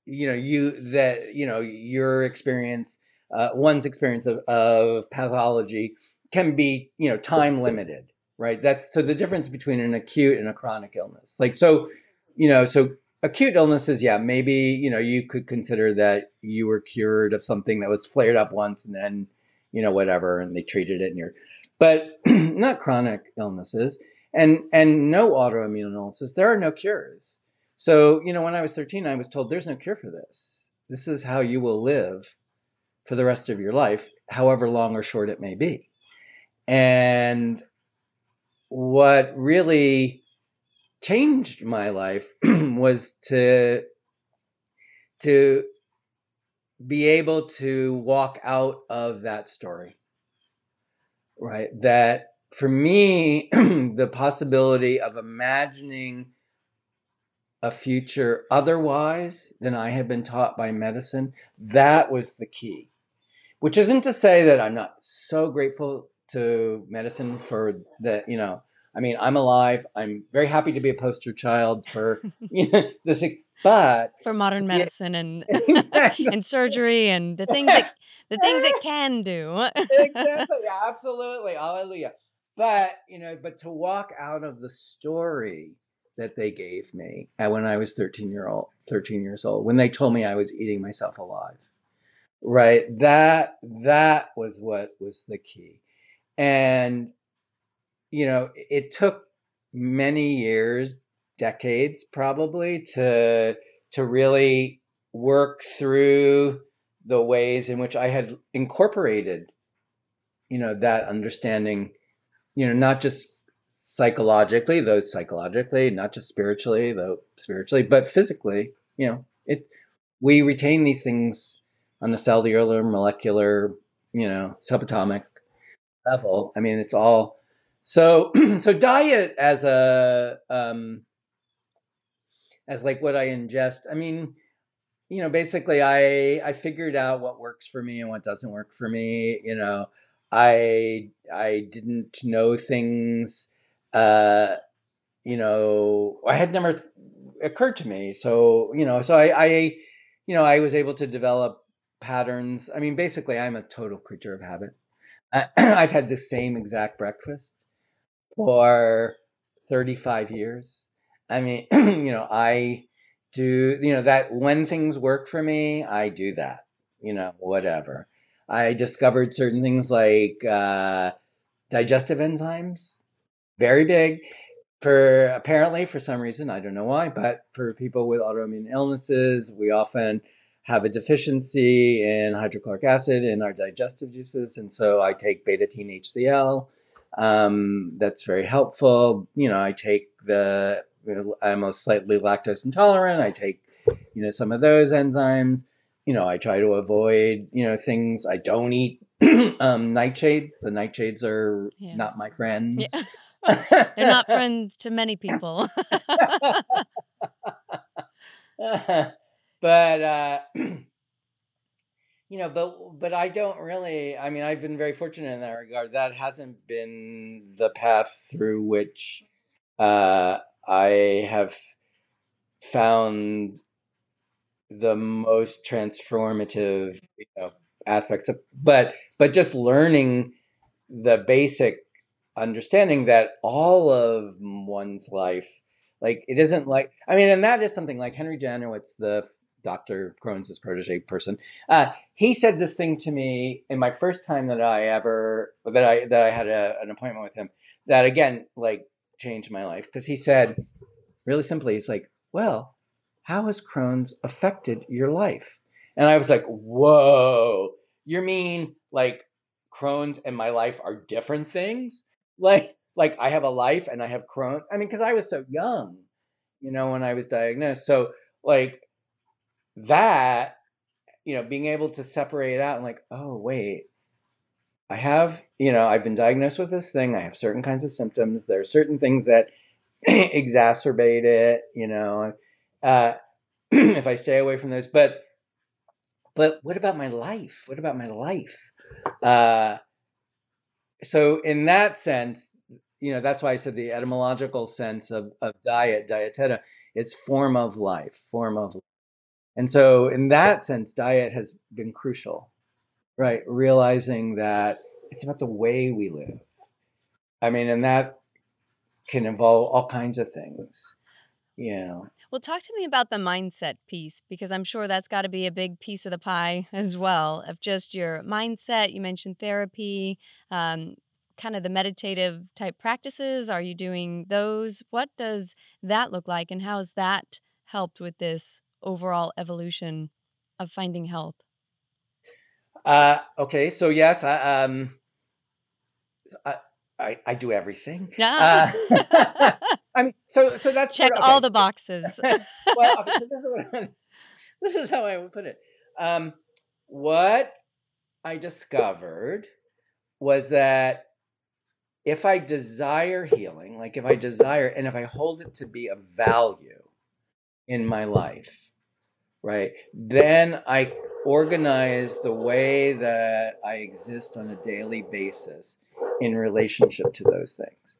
you know you that you know your experience, uh, one's experience of, of pathology can be you know time limited, right? That's so the difference between an acute and a chronic illness. Like so, you know, so acute illnesses, yeah, maybe you know you could consider that you were cured of something that was flared up once and then you know whatever, and they treated it, and you're, but not chronic illnesses and and no autoimmune illnesses. There are no cures. So you know, when I was 13, I was told there's no cure for this. This is how you will live for the rest of your life, however long or short it may be. And what really changed my life was to to be able to walk out of that story right that for me the possibility of imagining a future otherwise than i had been taught by medicine that was the key which isn't to say that i'm not so grateful to medicine for that you know I mean, I'm alive. I'm very happy to be a poster child for you know, this, but for modern medicine and exactly. and surgery and the things that the things it can do. exactly, absolutely, hallelujah. But you know, but to walk out of the story that they gave me when I was 13 year old, 13 years old, when they told me I was eating myself alive, right? That that was what was the key, and you know, it took many years, decades probably to to really work through the ways in which I had incorporated, you know, that understanding, you know, not just psychologically, though psychologically, not just spiritually, though spiritually, but physically, you know, it we retain these things on the cellular, molecular, you know, subatomic level. I mean, it's all so so diet as a um as like what I ingest. I mean, you know, basically I I figured out what works for me and what doesn't work for me, you know. I I didn't know things uh you know, I had never th- occurred to me. So, you know, so I I you know, I was able to develop patterns. I mean, basically I'm a total creature of habit. I've had the same exact breakfast for 35 years. I mean, you know, I do, you know, that when things work for me, I do that, you know, whatever. I discovered certain things like uh, digestive enzymes, very big. For apparently, for some reason, I don't know why, but for people with autoimmune illnesses, we often have a deficiency in hydrochloric acid in our digestive juices. And so I take betaine HCl um, that's very helpful. You know, I take the, I'm a slightly lactose intolerant. I take, you know, some of those enzymes. You know, I try to avoid, you know, things I don't eat. um, nightshades. The nightshades are yeah. not my friends. Yeah. They're not friends to many people. but uh, you know, but but I don't really. I mean, I've been very fortunate in that regard. That hasn't been the path through which uh, I have found the most transformative you know, aspects of. But but just learning the basic understanding that all of one's life like it isn't like i mean and that is something like henry janowitz the Dr. Crohn's protege person. Uh, he said this thing to me in my first time that I ever that I that I had a, an appointment with him. That again, like changed my life because he said, really simply, it's like, well, how has Crohn's affected your life? And I was like, whoa, you mean like Crohn's and my life are different things? Like, like I have a life and I have Crohn's. I mean, because I was so young, you know, when I was diagnosed. So like that, you know, being able to separate out and like, oh wait, I have, you know, I've been diagnosed with this thing. I have certain kinds of symptoms. There are certain things that exacerbate it, you know. Uh, if I stay away from those, but but what about my life? What about my life? Uh, so in that sense, you know, that's why I said the etymological sense of, of diet, dieteta, it's form of life, form of life. And so in that sense, diet has been crucial, right? Realizing that it's about the way we live. I mean, and that can involve all kinds of things, you know. Well, talk to me about the mindset piece because I'm sure that's got to be a big piece of the pie as well of just your mindset. You mentioned therapy, um, kind of the meditative type practices. Are you doing those? What does that look like, and how has that helped with this overall evolution of finding health? Uh, okay, so yes, I, um, I, I, I do everything. Yeah. Uh, I mean, so so that's Check part- all the boxes. well, okay, so this is what I, this is how I would put it. Um, what I discovered was that if I desire healing, like if I desire, and if I hold it to be of value in my life, right, then I organize the way that I exist on a daily basis in relationship to those things.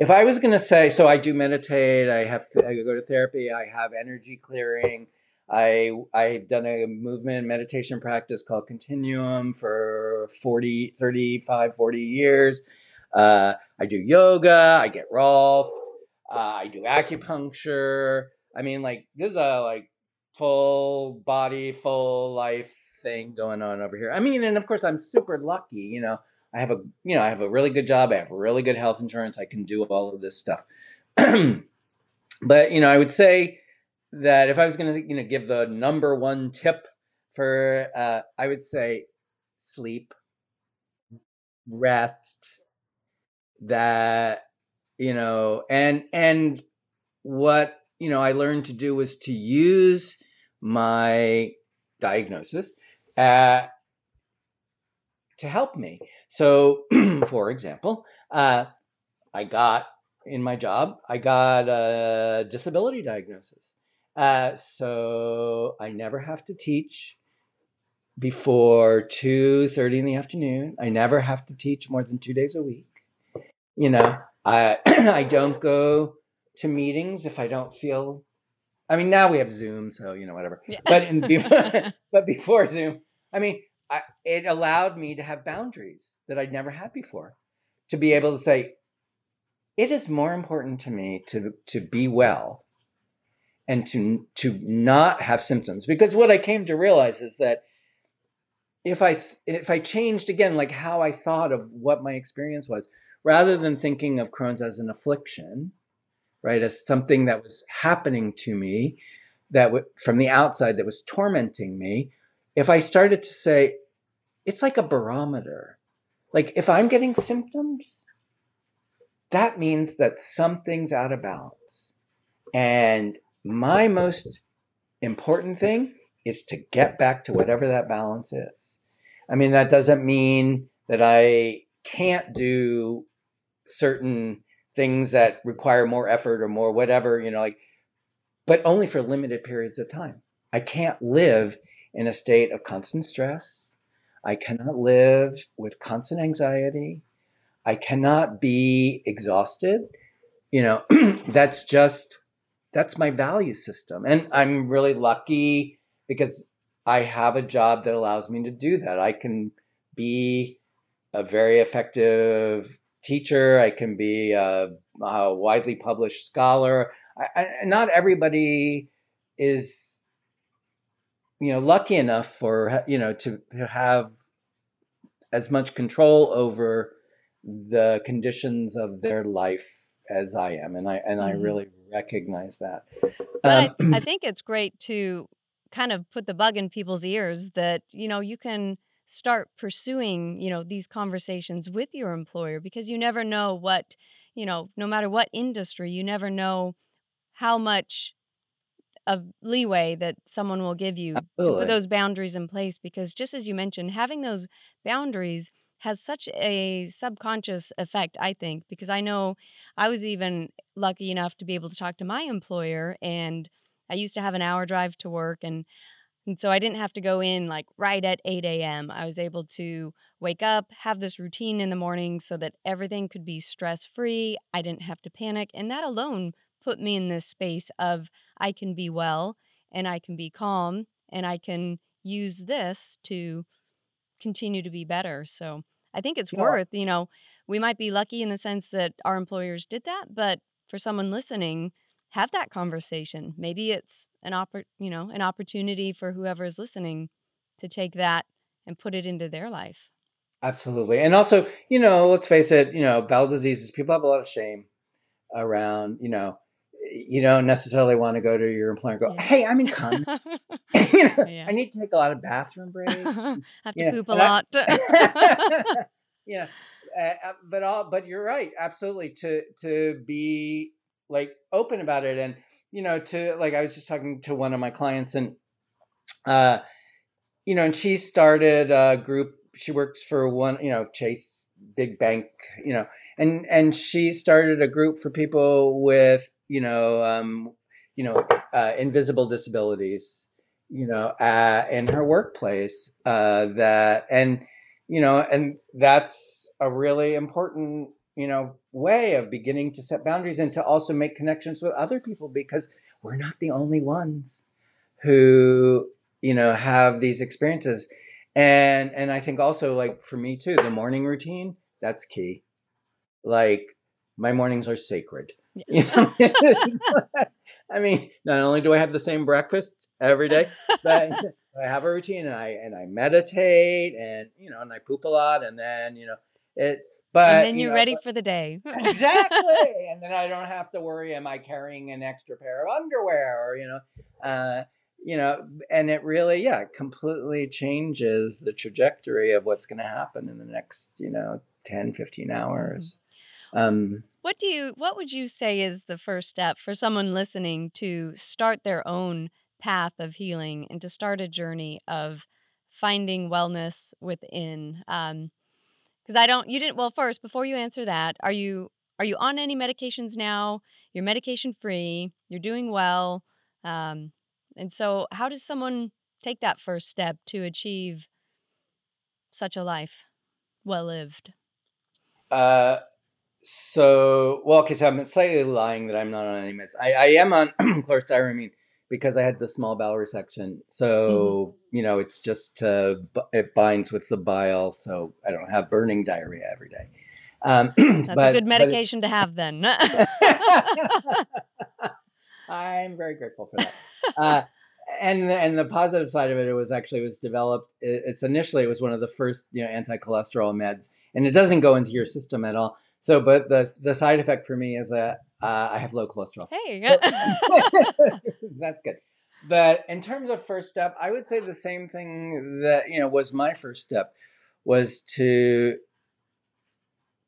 If I was going to say, so I do meditate, I have I go to therapy, I have energy clearing, I I've done a movement meditation practice called Continuum for 40, 35, 40 years. Uh, I do yoga, I get Rolf, uh, I do acupuncture. I mean, like this is a like full body, full life thing going on over here. I mean, and of course, I'm super lucky. You know, I have a you know I have a really good job. I have really good health insurance. I can do all of this stuff. but you know, I would say that if I was going to you know give the number one tip for, uh, I would say sleep, rest. That you know, and and what you know I learned to do was to use my diagnosis uh, to help me. So, for example, uh, I got in my job, I got a disability diagnosis. Uh, so I never have to teach before 2.30 in the afternoon. I never have to teach more than two days a week. You know, I, I don't go to meetings if I don't feel. I mean, now we have Zoom, so you know whatever. Yeah. But in before, but before Zoom, I mean, I, it allowed me to have boundaries that I'd never had before. To be able to say, it is more important to me to to be well, and to to not have symptoms. Because what I came to realize is that if I if I changed again, like how I thought of what my experience was, rather than thinking of Crohn's as an affliction, right, as something that was happening to me, that w- from the outside that was tormenting me, if I started to say, it's like a barometer. Like if I'm getting symptoms, that means that something's out of balance. And my most important thing is to get back to whatever that balance is. I mean, that doesn't mean that I can't do certain things that require more effort or more whatever, you know, like, but only for limited periods of time. I can't live in a state of constant stress. I cannot live with constant anxiety. I cannot be exhausted. You know, that's just that's my value system. And I'm really lucky because I have a job that allows me to do that. I can be a very effective teacher. I can be a, a widely published scholar. I, I, not everybody is, you know, lucky enough for you know to, to have as much control over the conditions of their life as I am, and I and I Mhm. really recognize that. But Um, I, I think it's great to kind of put the bug in people's ears that, you know, you can start pursuing, you know, these conversations with your employer because you never know what, you know, no matter what industry, you never know how much of leeway that someone will give you Absolutely. to put those boundaries in place because just as you mentioned having those boundaries has such a subconscious effect i think because i know i was even lucky enough to be able to talk to my employer and i used to have an hour drive to work and and so I didn't have to go in like right at 8 a.m. I was able to wake up, have this routine in the morning so that everything could be stress free. I didn't have to panic. And that alone put me in this space of I can be well and I can be calm and I can use this to continue to be better. So I think it's yeah. worth, you know, we might be lucky in the sense that our employers did that, but for someone listening, have that conversation. Maybe it's an oppor- you know, an opportunity for whoever is listening to take that and put it into their life. Absolutely. And also, you know, let's face it, you know, bowel diseases, people have a lot of shame around, you know, you don't necessarily want to go to your employer and go, yeah. "Hey, I'm in con. you know, yeah. I need to take a lot of bathroom breaks. have to poop a lot." I, yeah, uh, but all, but you're right, absolutely. To to be like open about it, and you know, to like I was just talking to one of my clients, and uh, you know, and she started a group. She works for one, you know, Chase big bank, you know, and and she started a group for people with you know um, you know uh, invisible disabilities you know uh, in her workplace uh, that and you know and that's a really important you know way of beginning to set boundaries and to also make connections with other people because we're not the only ones who you know have these experiences. And and i think also like for me too the morning routine that's key like my mornings are sacred. Yeah. I mean, not only do I have the same breakfast every day, but I have a routine and I and I meditate and you know and I poop a lot and then you know it's but and then you're you know, ready but, for the day. exactly. And then I don't have to worry am I carrying an extra pair of underwear or you know uh you know and it really yeah completely changes the trajectory of what's going to happen in the next you know 10 15 hours um, what do you what would you say is the first step for someone listening to start their own path of healing and to start a journey of finding wellness within? Um, because I don't you didn't well first before you answer that, are you are you on any medications now? You're medication free, you're doing well. Um, and so how does someone take that first step to achieve such a life well lived? Uh so, well, okay, so I'm slightly lying that I'm not on any meds. I, I am on cholestyramine because I had the small bowel resection. So, mm-hmm. you know, it's just uh, it binds with the bile, so I don't have burning diarrhea every day. Um, That's but, a good medication to have then. I'm very grateful for that. Uh, and and the positive side of it, it was actually it was developed. It's initially it was one of the first you know anti cholesterol meds, and it doesn't go into your system at all. So, but the the side effect for me is that uh, I have low cholesterol. Hey, so, that's good. But in terms of first step, I would say the same thing that you know was my first step was to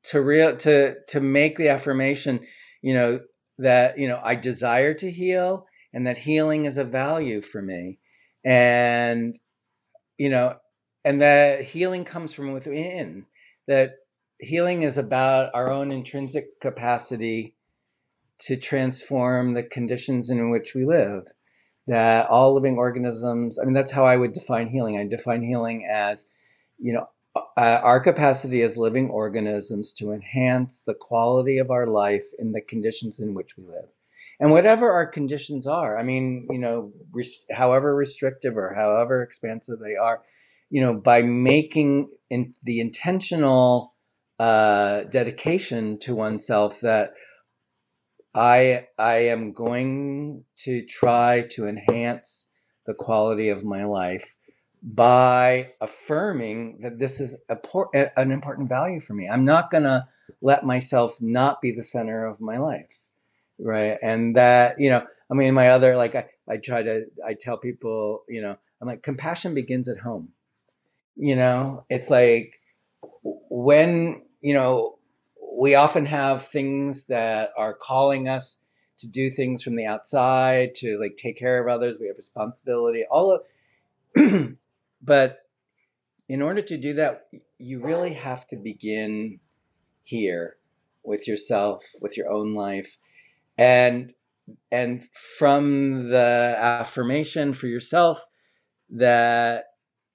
to real to to make the affirmation, you know, that you know I desire to heal and that healing is a value for me, and you know, and that healing comes from within. That healing is about our own intrinsic capacity to transform the conditions in which we live. That all living organisms, I mean, that's how I would define healing. I define healing as, you know, uh, our capacity as living organisms to enhance the quality of our life in the conditions in which we live. And whatever our conditions are, I mean, you know, however restrictive or however expansive they are, you know, by making in the intentional uh, dedication to oneself that I I am going to try to enhance the quality of my life by affirming that this is a, an important value for me. I'm not going to let myself not be the center of my life, right? And that you know, I mean, my other like I, I try to I tell people, you know, I'm like compassion begins at home. You know, it's like when, you know, we often have things that are calling us to do things from the outside, to like take care of others, we have responsibility, all of but in order to do that, you really have to begin here with yourself, with your own life. And and from the affirmation for yourself that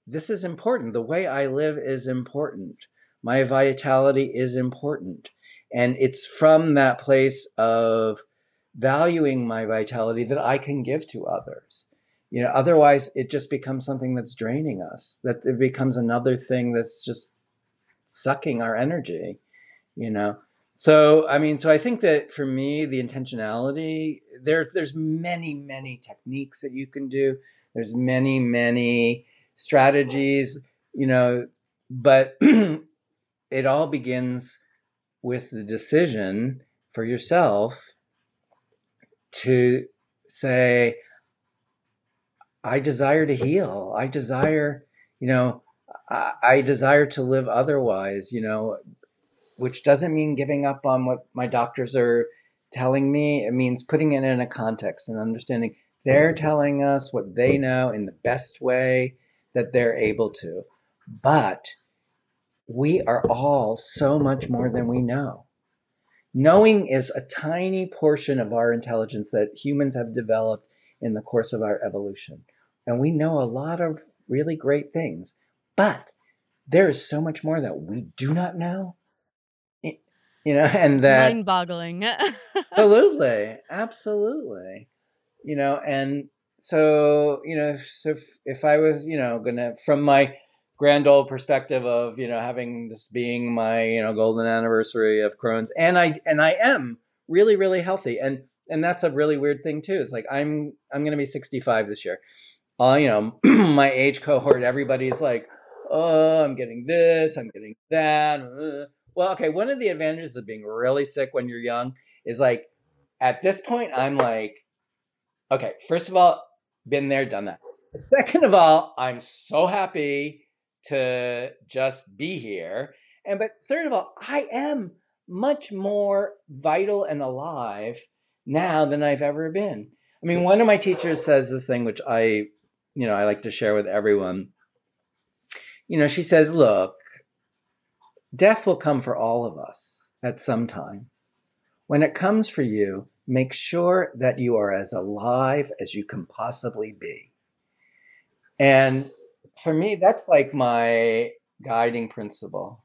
this is important. The way I live is important. My vitality is important. And it's from that place of valuing my vitality that I can give to others. You know, otherwise it just becomes something that's draining us. That it becomes another thing that's just sucking our energy, you know. So I mean, so I think that for me, the intentionality there, there's many, many techniques that you can do. There's many, many strategies, you know, but it all begins with the decision for yourself to say, I desire to heal. I desire, you know, I, I desire to live otherwise, you know, which doesn't mean giving up on what my doctors are telling me. It means putting it in a context and understanding they're telling us what they know in the best way that they're able to. But we are all so much more than we know. Knowing is a tiny portion of our intelligence that humans have developed in the course of our evolution. And we know a lot of really great things, but there is so much more that we do not know. You know, and that mind boggling. absolutely, absolutely. You know, and so, you know, so if, if I was, you know, gonna, from my grand old perspective of you know having this being my you know golden anniversary of Crohn's, and I and I am really really healthy, and and that's a really weird thing too. It's like I'm I'm gonna be 65 this year. Uh, you know, my age cohort, everybody's like, oh, I'm getting this, I'm getting that. Uh. Well, okay, one of the advantages of being really sick when you're young is like at this point, I'm like, okay, first of all, been there, done that. Second of all, I'm so happy to just be here. And but third of all, I am much more vital and alive now than I've ever been. I mean, one of my teachers says this thing which I, you know, I like to share with everyone. You know, she says, "Look, death will come for all of us at some time. When it comes for you, make sure that you are as alive as you can possibly be." And for me, that's like my guiding principle.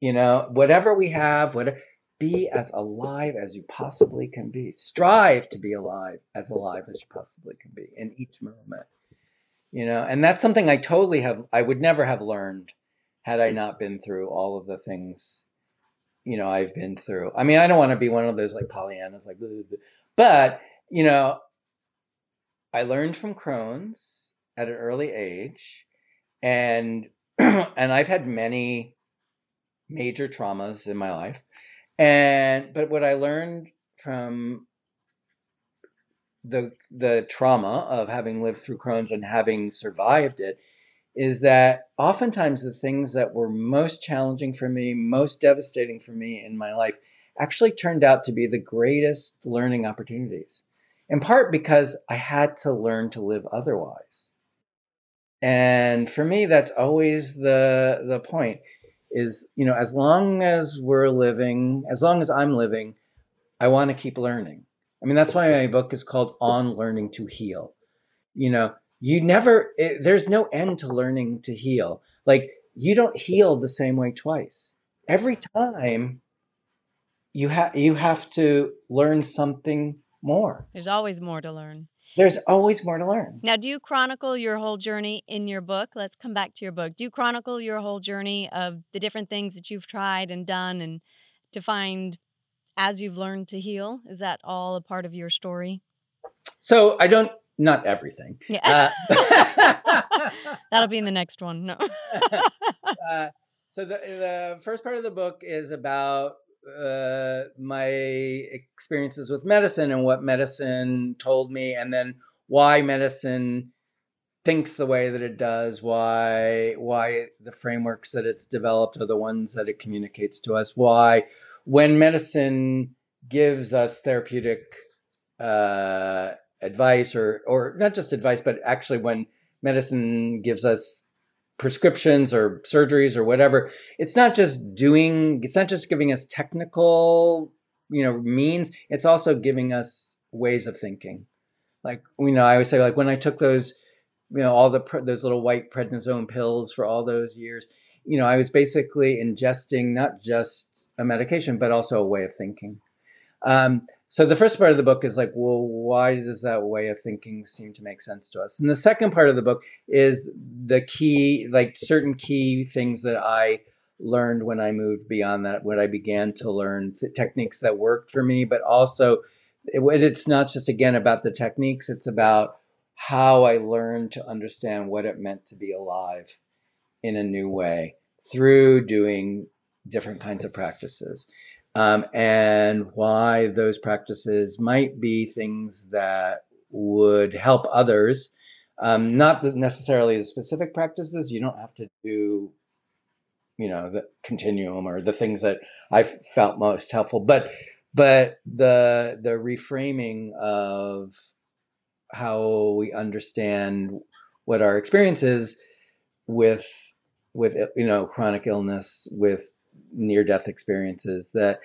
You know, whatever we have, whatever, be as alive as you possibly can be. Strive to be alive, as alive as you possibly can be in each moment. You know, and that's something I totally have, I would never have learned had I not been through all of the things, you know, I've been through. I mean, I don't want to be one of those like Pollyannas, like, but, you know, I learned from Crohn's at an early age, and and I've had many major traumas in my life, and but what I learned from the the trauma of having lived through Crohn's and having survived it is that oftentimes the things that were most challenging for me, most devastating for me in my life, actually turned out to be the greatest learning opportunities. In part because I had to learn to live otherwise and for me that's always the the point is you know as long as we're living as long as i'm living i want to keep learning. I mean that's why my book is called on learning to heal. You know you never it, there's no end to learning to heal. Like you don't heal the same way twice. Every time you have you have to learn something more. There's always more to learn there's always more to learn. Now, do you chronicle your whole journey in your book? Let's come back to your book. Do you chronicle your whole journey of the different things that you've tried and done and to find as you've learned to heal? Is that all a part of your story? So I don't, not everything. Yeah. Uh, That'll be in the next one. No. uh, so the, the first part of the book is about uh, my experiences with medicine and what medicine told me, and then why medicine thinks the way that it does, why why the frameworks that it's developed are the ones that it communicates to us, why when medicine gives us therapeutic uh, advice or or not just advice, but actually when medicine gives us prescriptions or surgeries or whatever, it's not just doing, it's not just giving us technical, you know, means. It's also giving us ways of thinking. Like you know, I always say like when I took those, you know, all the those little white prednisone pills for all those years, you know, I was basically ingesting not just a medication but also a way of thinking. Um, so the first part of the book is like, well, why does that way of thinking seem to make sense to us? And the second part of the book is the key, like certain key things that I learned when I moved beyond that, when I began to learn techniques that worked for me, but also it, it's not just again about the techniques, it's about how I learned to understand what it meant to be alive in a new way through doing different kinds of practices um, and why those practices might be things that would help others. Um, not necessarily the specific practices. You don't have to do, you know, the continuum or the things that I felt most helpful, but but the the reframing of how we understand what our experience is with with you know chronic illness with near death experiences that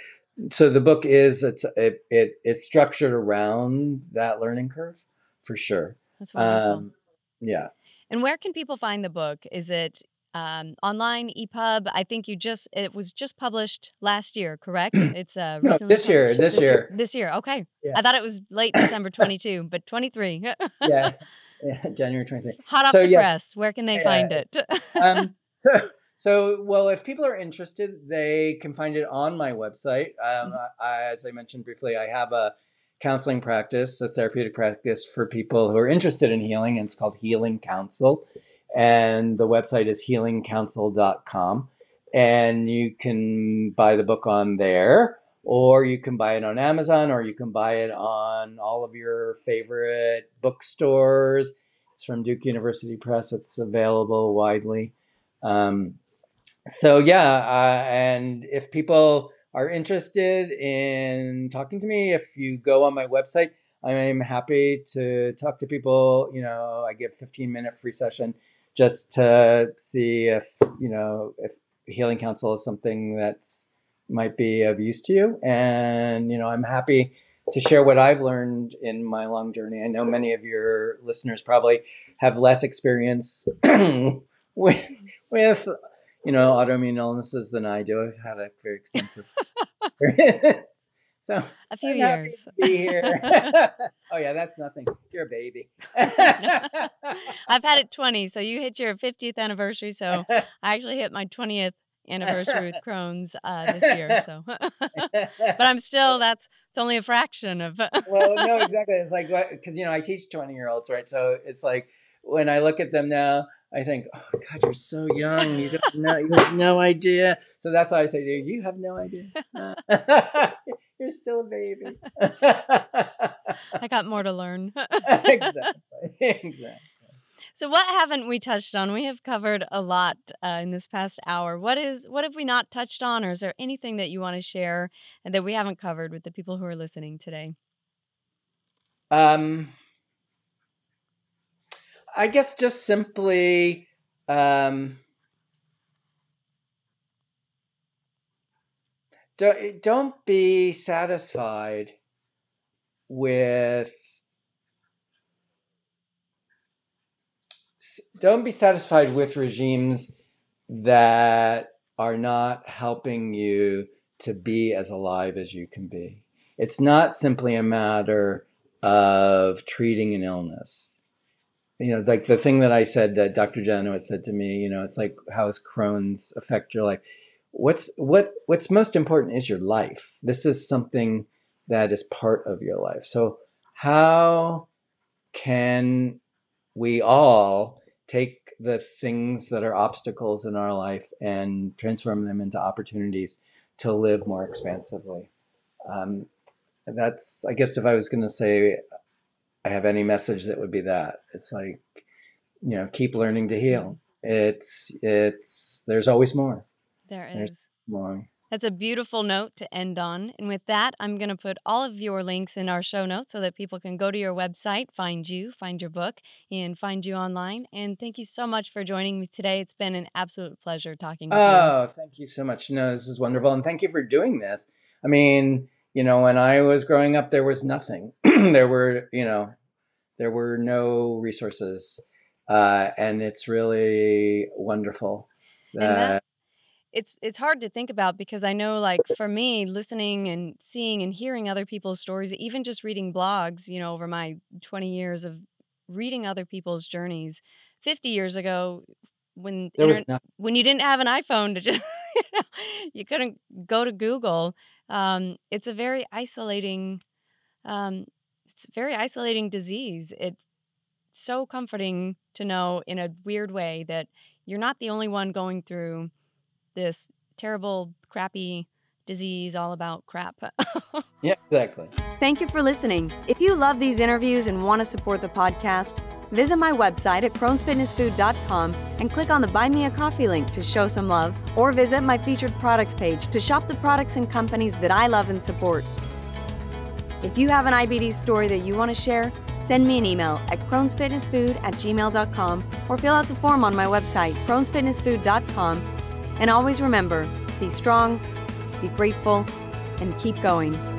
so the book is it's it, it it's structured around that learning curve for sure. That's wonderful. Um, yeah. And where can people find the book? Is it um, online epub i think you just it was just published last year correct? It's uh no, this year this, this year. year. this year okay. Yeah. i thought it was late december 22 but 23 yeah. Yeah january 23 hot off so, the yes, press where can they find it? Um so so, well, if people are interested, they can find it on my website. Um, mm-hmm. I, as I mentioned briefly, I have a counseling practice, a therapeutic practice for people who are interested in healing, and it's called Healing Counsel. And the website is healingcounsel.com. And you can buy the book on there, or you can buy it on Amazon, or you can buy it on all of your favorite bookstores. It's from Duke University Press, it's available widely. Um, so yeah, uh, and if people are interested in talking to me, if you go on my website, I'm happy to talk to people. You know, I give 15 minute free session just to see if you know if healing counsel is something that's might be of use to you. And you know, I'm happy to share what I've learned in my long journey. I know many of your listeners probably have less experience with with you know, autoimmune illnesses than I do. I've had a very extensive so a few I'm years. be here. oh yeah, that's nothing. You're a baby. I've had it 20, so you hit your 50th anniversary. So I actually hit my 20th anniversary with Crohn's uh, this year. So, but I'm still that's it's only a fraction of. well, no, exactly. It's like because you know I teach 20 year olds, right? So it's like when I look at them now, I think, oh God, you're so young. You don't know. You have no idea. So that's why I say, dude, you have no idea. you're still a baby. I got more to learn. exactly. Exactly. So what haven't we touched on? We have covered a lot uh, in this past hour. What is what have we not touched on, or is there anything that you want to share that we haven't covered with the people who are listening today? Um, I guess just simply um, don't, don't be satisfied with don't be satisfied with regimes that are not helping you to be as alive as you can be. It's not simply a matter of treating an illness you know, like the thing that I said that Dr. Janowitz said to me, you know, it's like how does Crohn's affect your life? What's what what's most important is your life. This is something that is part of your life. So how can we all take the things that are obstacles in our life and transform them into opportunities to live more expansively. Um, that's, I guess, if I was going to say I have any message that would be that it's like, you know, keep learning to heal. It's, it's, there's always more. There There's more. That's a beautiful note to end on. And with that, I'm going to put all of your links in our show notes so that people can go to your website, find you, find your book, and find you online. And thank you so much for joining me today. It's been an absolute pleasure talking with you. Oh, thank you so much. No, this is wonderful. And thank you for doing this. I mean, you know, when I was growing up, there was nothing. there were, you know, there were no resources. Uh, and it's really wonderful that that, it's it's hard to think about because I know like for me listening and seeing and hearing other people's stories even just reading blogs you know over my 20 years of reading other people's journeys 50 years ago when internet when you didn't have an iPhone to just you, know, you couldn't go to Google um, it's a very isolating um, it's a very isolating disease it's so comforting to know in a weird way that you're not the only one going through this terrible, crappy disease all about crap. Yeah, exactly. Thank you for listening. If you love these interviews and want to support the podcast, visit my website at crohnsfitnessfood.com and click on the Buy Me a Coffee link to show some love, or visit my featured products page to shop the products and companies that I love and support. If you have an IBD story that you want to share, send me an email at crohnsfitnessfood at gmail.com or fill out the form on my website, crohnsfitnessfood.com. And always remember be strong, be grateful, and keep going.